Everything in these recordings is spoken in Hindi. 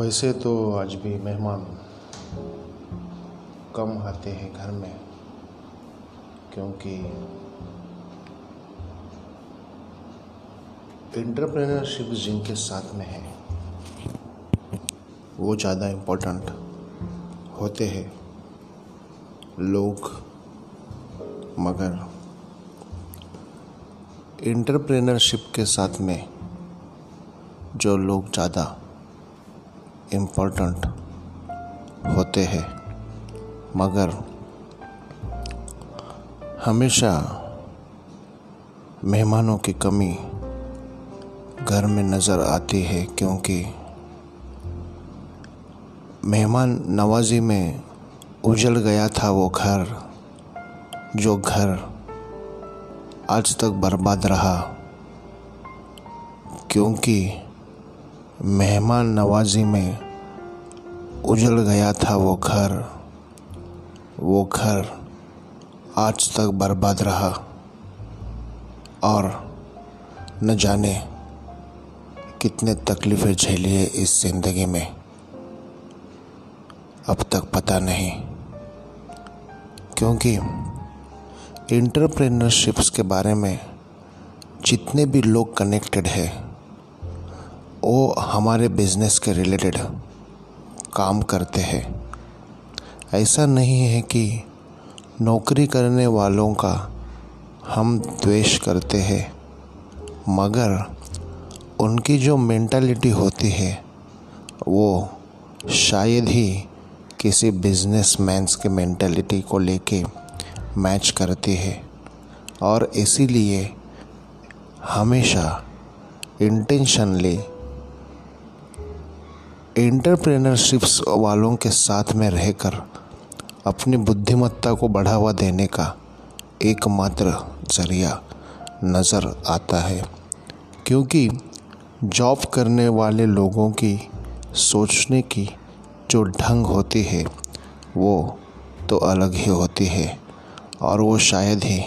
वैसे तो आज भी मेहमान कम आते हैं घर में, क्योंकि इंटरप्रेनरशिप जिनके साथ में है। वो ज़्यादा इम्पोर्टेंट होते हैं। लोग मगर इंटरप्रेनरशिप के साथ में जो लोग ज़्यादा इम्पोर्टेंट होते हैं। मगर हमेशा मेहमानों की कमी घर में नज़र आती है क्योंकि मेहमान नवाजी में उजल गया था वो घर, जो घर आज तक बर्बाद रहा। क्योंकि मेहमान नवाजी में उजड़ गया था वो घर। वो घर आज तक बर्बाद रहा और न जाने कितने तकलीफ़ें झेली है इस ज़िंदगी में। अब तक पता नहीं, क्योंकि इंटरप्रेनरशिप्स के बारे में जितने भी लोग कनेक्टेड है वो हमारे बिज़नेस के रिलेटेड काम करते हैं। ऐसा नहीं है कि नौकरी करने वालों का हम द्वेष करते हैं, मगर उनकी जो मेंटालिटी होती है, वो शायद ही किसी बिजनेसमैन्स के मेंटालिटी को लेके मैच करती है। और इसीलिए हमेशा इंटेंशनली एंटरप्रेनरशिप्स वालों के साथ में रहकर अपनी बुद्धिमत्ता को बढ़ावा देने का एकमात्र ज़रिया नज़र आता है। क्योंकि जॉब करने वाले लोगों की सोचने की जो ढंग होती है, वो तो अलग ही होती है। और वो शायद ही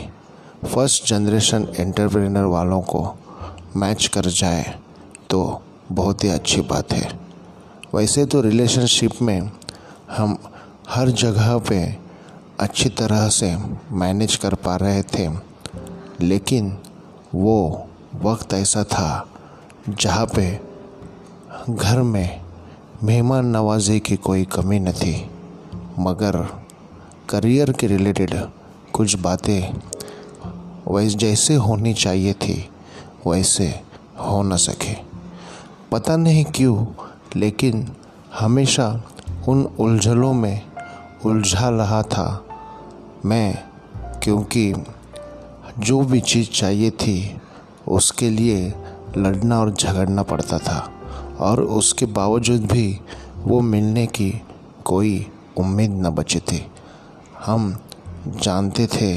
फ़र्स्ट जनरेशन एंटरप्रेनर वालों को मैच कर जाए तो बहुत ही अच्छी बात है। वैसे तो रिलेशनशिप में हम हर जगह पे अच्छी तरह से मैनेज कर पा रहे थे, लेकिन वो वक्त ऐसा था जहाँ पे घर में मेहमान नवाजी की कोई कमी न थी। मगर करियर के रिलेटेड कुछ बातें वैसे जैसे होनी चाहिए थी, वैसे हो न सके। पता नहीं क्यों लेकिन हमेशा उन उलझलों में उलझा रहा था मैं, क्योंकि जो भी चीज़ चाहिए थी, उसके लिए लड़ना और झगड़ना पड़ता था। और उसके बावजूद भी वो मिलने की कोई उम्मीद न बची थी। हम जानते थे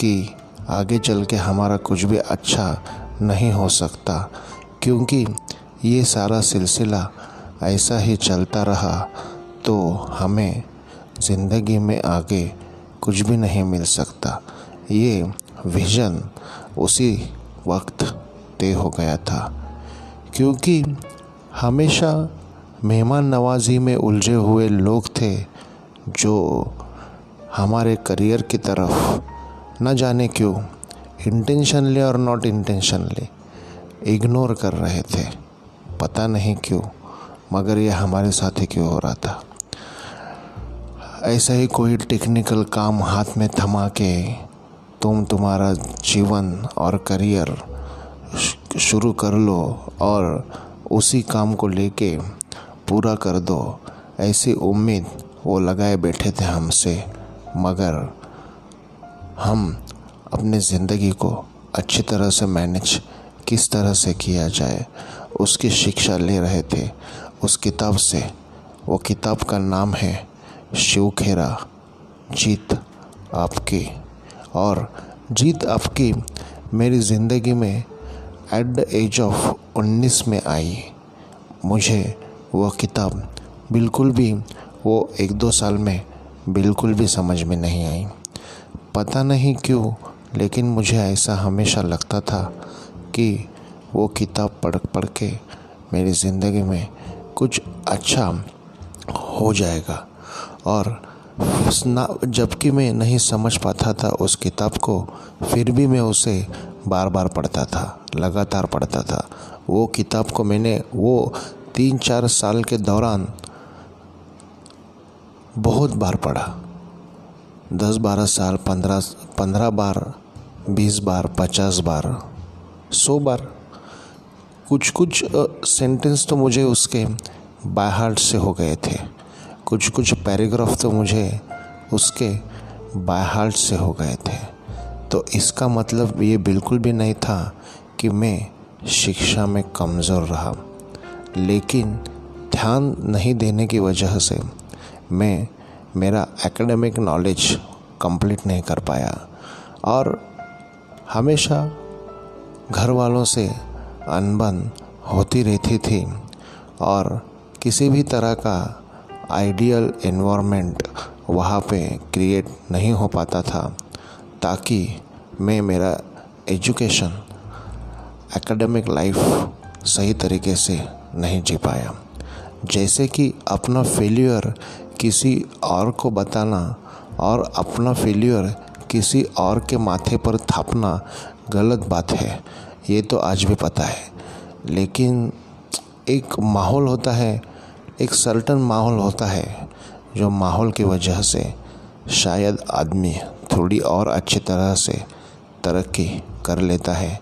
कि आगे चल के हमारा कुछ भी अच्छा नहीं हो सकता, क्योंकि ये सारा सिलसिला ऐसा ही चलता रहा तो हमें ज़िंदगी में आगे कुछ भी नहीं मिल सकता। ये विज़न उसी वक्त तय हो गया था, क्योंकि हमेशा मेहमान नवाजी में उलझे हुए लोग थे जो हमारे करियर की तरफ़ न जाने क्यों इंटेंशनली और नॉट इंटेंशनली इग्नोर कर रहे थे। पता नहीं क्यों मगर ये हमारे साथ ही क्यों हो रहा था ऐसा ही कोई टेक्निकल काम हाथ में थमा के तुम तुम्हारा जीवन और करियर शुरू कर लो और उसी काम को लेके पूरा कर दो, ऐसी उम्मीद वो लगाए बैठे थे हमसे। मगर हम अपने ज़िंदगी को अच्छी तरह से मैनेज किस तरह से किया जाए, उसकी शिक्षा ले रहे थे उस किताब से। वो किताब का नाम है शिव खेरा जीत आपकी। और जीत आपकी मेरी ज़िंदगी में एट द एज ऑफ़ उन्नीस में आई। मुझे वह किताब बिल्कुल भी, वो एक दो साल में बिल्कुल भी समझ में नहीं आई। पता नहीं क्यों, लेकिन मुझे ऐसा हमेशा लगता था कि वो किताब पढ़ पढ़ के मेरी ज़िंदगी में कुछ अच्छा हो जाएगा। और ना, जबकि मैं नहीं समझ पाता था उस किताब को, फिर भी मैं उसे बार बार पढ़ता था, लगातार पढ़ता था। वो किताब को मैंने वो तीन चार साल के दौरान बहुत बार पढ़ा। दस बारह साल, पंद्रह पंद्रह बार, बीस बार, पचास बार, सौ बार। कुछ कुछ सेंटेंस तो मुझे उसके बाय हार्ट से हो गए थे। कुछ कुछ पैराग्राफ तो मुझे उसके बाय हार्ट से हो गए थे। तो इसका मतलब ये बिल्कुल भी नहीं था कि मैं शिक्षा में कमज़ोर रहा। लेकिन ध्यान नहीं देने की वजह से मैं, मेरा एकेडमिक नॉलेज कंप्लीट नहीं कर पाया। और हमेशा घर वालों से अनबन होती रहती थी और किसी भी तरह का आइडियल इन्वायरमेंट वहाँ पे क्रिएट नहीं हो पाता था, ताकि मैं मेरा एजुकेशन एकेडमिक लाइफ सही तरीके से नहीं जी पाया। जैसे कि अपना फेल्यूर किसी और को बताना और अपना फेल्यूर किसी और के माथे पर थापना गलत बात है। ये तो आज भी पता है। लेकिन एक माहौल होता है, एक सर्टन माहौल होता है, जो माहौल की वजह से शायद आदमी थोड़ी और अच्छी तरह से तरक्की कर लेता है।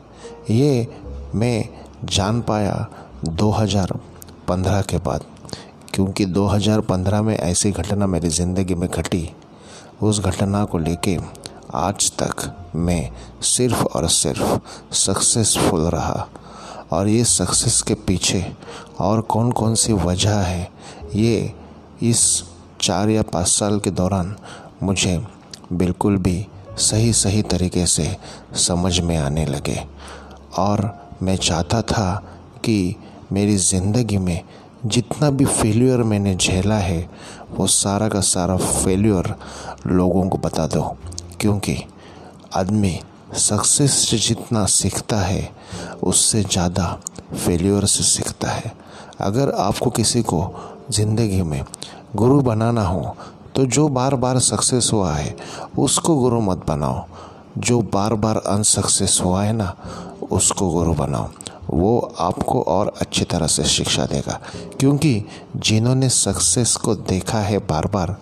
ये मैं जान पाया 2015 के बाद, क्योंकि 2015 में ऐसी घटना मेरी ज़िंदगी में घटी। उस घटना को लेके आज तक मैं सिर्फ़ और सिर्फ़ सक्सेसफुल रहा। और ये सक्सेस के पीछे और कौन कौन सी वजह है, ये इस चार या पाँच साल के दौरान मुझे बिल्कुल भी सही सही तरीके से समझ में आने लगे। और मैं चाहता था कि मेरी ज़िंदगी में जितना भी फेल्यूर मैंने झेला है, वो सारा का सारा फेल्यूर लोगों को बता दो। क्योंकि आदमी सक्सेस से जितना सीखता है, उससे ज़्यादा फेल्यूर से सीखता है। अगर आपको किसी को ज़िंदगी में गुरु बनाना हो तो जो बार बार सक्सेस हुआ है, उसको गुरु मत बनाओ। जो बार बार अनसक्सेस हुआ है ना, उसको गुरु बनाओ। वो आपको और अच्छी तरह से शिक्षा देगा। क्योंकि जिन्होंने सक्सेस को देखा है बार बार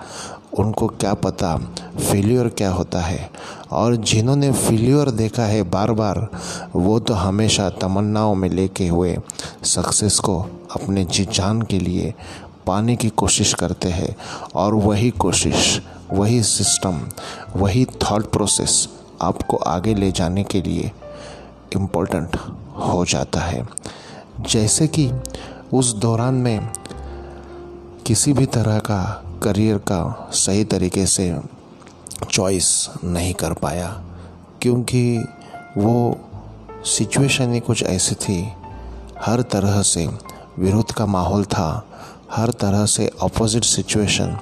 उनको क्या पता फेल्योर क्या होता है। और जिन्होंने फेल्योर देखा है बार बार वो तो हमेशा तमन्नाओं में लेके हुए सक्सेस को अपने जी जान के लिए पाने की कोशिश करते हैं। और वही कोशिश, वही सिस्टम वही थॉट प्रोसेस आपको आगे ले जाने के लिए इम्पोर्टेंट हो जाता है। जैसे कि उस दौरान में किसी भी तरह का करियर का सही तरीके से चॉइस नहीं कर पाया, क्योंकि वो सिचुएशन ही कुछ ऐसी थी। हर तरह से विरोध का माहौल था, हर तरह से अपोजिट सिचुएशन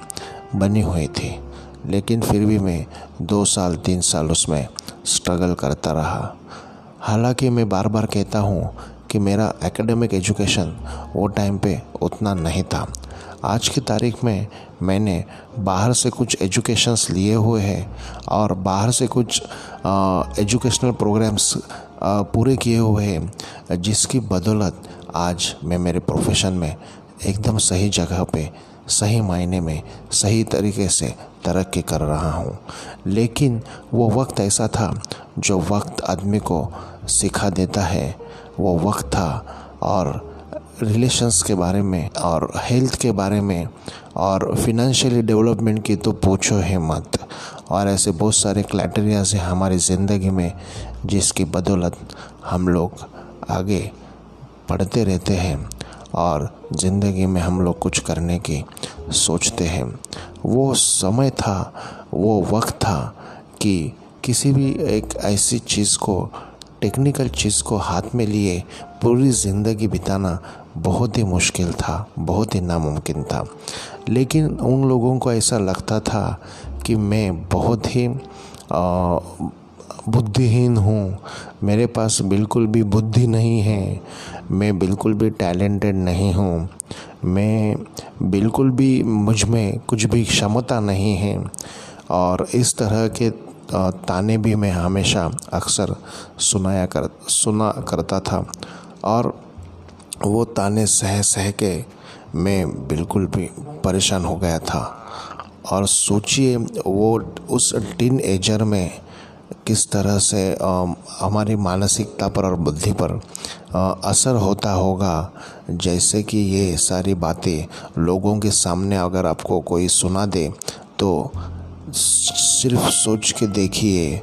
बनी हुई थी। लेकिन फिर भी मैं दो साल, तीन साल उसमें स्ट्रगल करता रहा। हालाँकि मैं बार बार कहता हूँ कि मेरा एकेडमिक एजुकेशन वो टाइम पे उतना नहीं था। आज की तारीख में मैंने बाहर से कुछ एजुकेशंस लिए हुए हैं और बाहर से कुछ एजुकेशनल प्रोग्राम्स पूरे किए हुए हैं, जिसकी बदौलत आज मैं मेरे प्रोफेशन में एकदम सही जगह पे, सही मायने में, सही तरीके से तरक्की कर रहा हूँ। लेकिन वो वक्त ऐसा था जो वक्त आदमी को सिखा देता है वो वक्त था और रिलेशंस के बारे में और हेल्थ के बारे में और फिनेंशियली डेवलपमेंट की तो पूछो ही मत। और ऐसे बहुत सारे क्राइटेरियाज हैं हमारी ज़िंदगी में जिसकी बदौलत हम लोग आगे पढ़ते रहते हैं और ज़िंदगी में हम लोग कुछ करने की सोचते हैं। वो समय था, वो वक्त था कि किसी भी एक ऐसी चीज़ को टेक्निकल चीज़ को हाथ में लिए पूरी ज़िंदगी बिताना बहुत ही मुश्किल था, बहुत ही नामुमकिन था। लेकिन उन लोगों को ऐसा लगता था कि मैं बहुत ही बुद्धिहीन हूँ। मेरे पास बिल्कुल भी बुद्धि नहीं है। मैं बिल्कुल भी टैलेंटेड नहीं हूँ। मैं बिल्कुल भी मुझमें कुछ भी क्षमता नहीं है। और इस तरह के ताने भी मैं हमेशा अक्सर सुनाया कर, सुना करता था। और वो ताने सह सह के मैं बिल्कुल भी परेशान हो गया था। और सोचिए वो, उस टीन एजर में किस तरह से हमारी मानसिकता पर और बुद्धि पर असर होता होगा, जैसे कि ये सारी बातें लोगों के सामने अगर आपको कोई सुना दे तो सिर्फ़ सोच के देखिए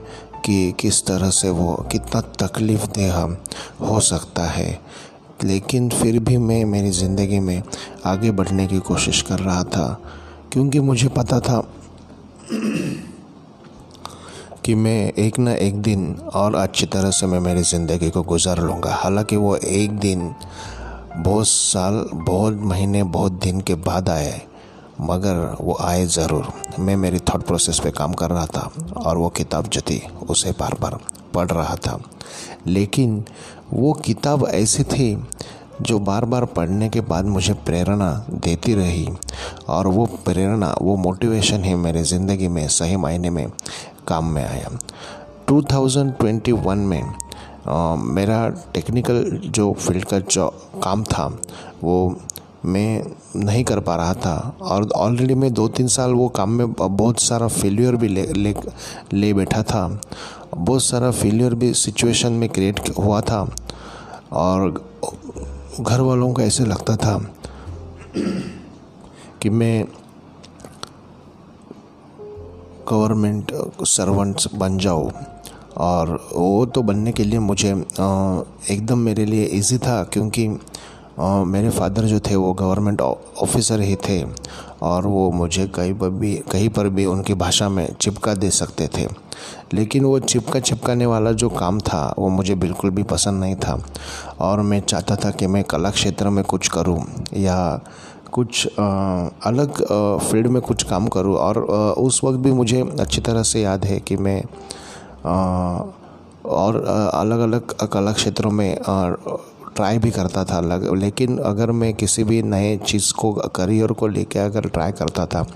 कि किस तरह से वो कितना तकलीफ़ देह हो सकता है। लेकिन फिर भी मैं मेरी ज़िंदगी में आगे बढ़ने की कोशिश कर रहा था, क्योंकि मुझे पता था कि मैं एक ना एक दिन और अच्छी तरह से मैं मेरी ज़िंदगी को गुजार लूँगा। हालाँकि वो एक दिन, बहुत साल, बहुत महीने, बहुत दिन के बाद आए। मगर वो आए ज़रूर। मैं मेरी थॉट प्रोसेस पे काम कर रहा था और वो किताब जो थी उसे बार बार पढ़ रहा था। लेकिन वो किताब ऐसी थी जो बार बार पढ़ने के बाद मुझे प्रेरणा देती रही और वो प्रेरणा वो मोटिवेशन ही मेरी ज़िंदगी में सही मायने में काम में आया। 2021 में आ, मेरा टेक्निकल जो फ़ील्ड का जो काम था वो मैं नहीं कर पा रहा था। और ऑलरेडी मैं दो तीन साल वो काम में बहुत सारा फेलियर भी ले ले ले बैठा था। बहुत सारा फेलियर भी सिचुएशन में क्रिएट हुआ था। और घर वालों को ऐसे लगता था कि मैं गवर्नमेंट सर्वेंट्स बन जाऊँ। और वो तो बनने के लिए मुझे एकदम मेरे लिए इजी था क्योंकि मेरे फादर जो थे वो गवर्नमेंट ऑफिसर ही थे और वो मुझे कहीं पर भी कहीं पर भी उनकी भाषा में चिपका दे सकते थे। लेकिन वो चिपका चिपकाने वाला जो काम था वो मुझे बिल्कुल भी पसंद नहीं था। और मैं चाहता था कि मैं कला क्षेत्र में कुछ करूँ या कुछ आ, अलग फ़ील्ड में कुछ काम करूँ। और आ, उस वक्त भी मुझे अच्छी तरह से याद है कि मैं आ, और अलग अलग कला क्षेत्रों में ट्राई भी करता था लग लेकिन अगर मैं किसी भी नए चीज़ को करियर को लेकर अगर ट्राई करता था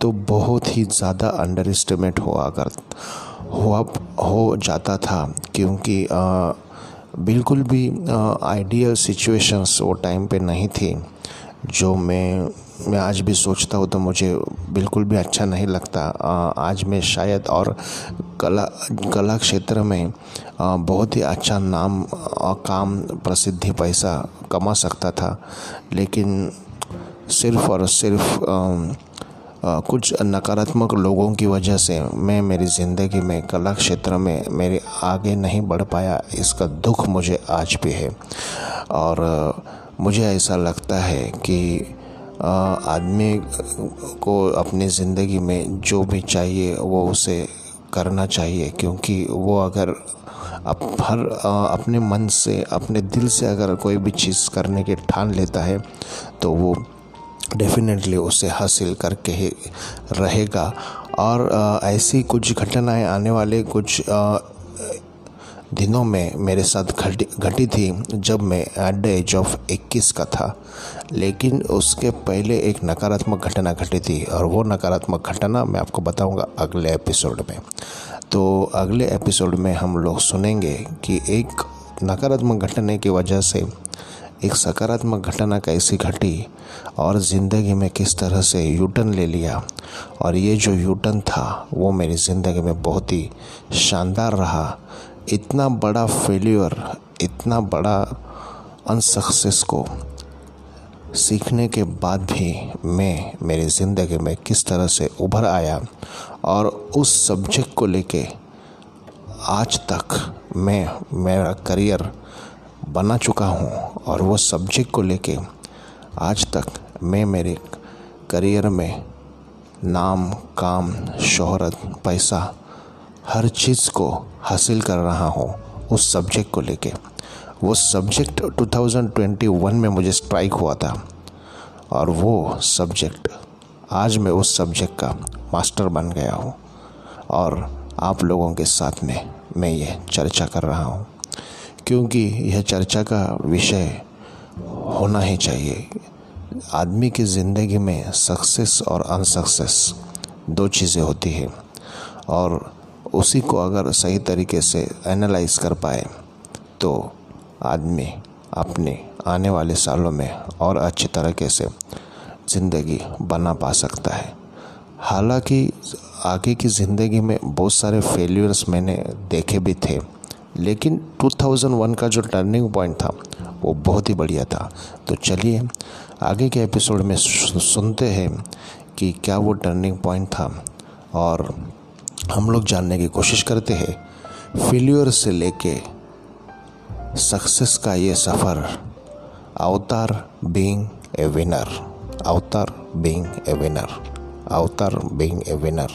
तो बहुत ही ज़्यादा अंडर एस्टिमेट हुआ कर हुआ हो जाता था। क्योंकि आ, बिल्कुल भी आइडियल सिचुएशंस वो टाइम पे नहीं थी जो मैं मैं आज भी सोचता हूँ तो मुझे बिल्कुल भी अच्छा नहीं लगता। आज मैं शायद और कला कला क्षेत्र में बहुत ही अच्छा नाम काम, प्रसिद्धि पैसा कमा सकता था। लेकिन सिर्फ़ और सिर्फ़ कुछ नकारात्मक लोगों की वजह से मैं मेरी ज़िंदगी में, कला क्षेत्र में मेरे आगे नहीं बढ़ पाया, इसका दुख मुझे आज भी है। और, मुझे ऐसा लगता है कि आदमी को अपनी ज़िंदगी में जो भी चाहिए, वो उसे करना चाहिए। क्योंकि वो अगर अब हर अपने मन से, अपने दिल से अगर कोई भी चीज़ करने के ठान लेता है तो वो डेफिनेटली उसे हासिल करके ही रहेगा। और ऐसी कुछ घटनाएँ आने वाले कुछ दिनों में मेरे साथ घटी घटी थी, जब मैं एट द एज ऑफ़ 21 का था। लेकिन उसके पहले एक नकारात्मक घटना घटी थी और वो नकारात्मक घटना मैं आपको बताऊँगा अगले एपिसोड में। तो अगले एपिसोड में हम लोग सुनेंगे कि एक नकारात्मक घटना की वजह से एक सकारात्मक घटना कैसी घटी और ज़िंदगी में किस तरह से यूटर्न ले लिया। और ये जो यूटर्न था, वो मेरी ज़िंदगी में बहुत ही शानदार रहा। इतना बड़ा फेल्यूर इतना बड़ा अनसक्सेस को सीखने के बाद भी मैं, मेरी ज़िंदगी में किस तरह से उभर आया और उस सब्जेक्ट को लेके आज तक मैं, मेरा करियर बना चुका हूँ और वो सब्जेक्ट को लेके आज तक मैं, मेरे करियर में नाम, काम, शोहरत, पैसा, हर चीज़ को हासिल कर रहा हूँ उस सब्जेक्ट को लेके। वो सब्जेक्ट 2021 में मुझे स्ट्राइक हुआ था। और वो सब्जेक्ट आज मैं उस सब्जेक्ट का मास्टर बन गया हूँ। और आप लोगों के साथ में मैं ये चर्चा कर रहा हूँ। क्योंकि यह चर्चा का विषय होना ही चाहिए। आदमी की ज़िंदगी में सक्सेस और अनसक्सेस दो चीज़ें होती हैं। और उसी को अगर सही तरीके से एनालाइज कर पाए तो आदमी अपने आने वाले सालों में और अच्छी तरीके से ज़िंदगी बना पा सकता है। हालाँकि आगे की ज़िंदगी में बहुत सारे फेलियर्स मैंने देखे भी थे, लेकिन 2001 का जो टर्निंग पॉइंट था, वो बहुत ही बढ़िया था। तो चलिए, आगे के एपिसोड में सुनते हैं कि क्या वो टर्निंग पॉइंट था और हम लोग जानने की कोशिश करते हैं। फेलियर से लेके सक्सेस का ये सफ़र अवतार बीइंग ए विनर अवतार बीइंग ए विनर अवतार बीइंग ए विनर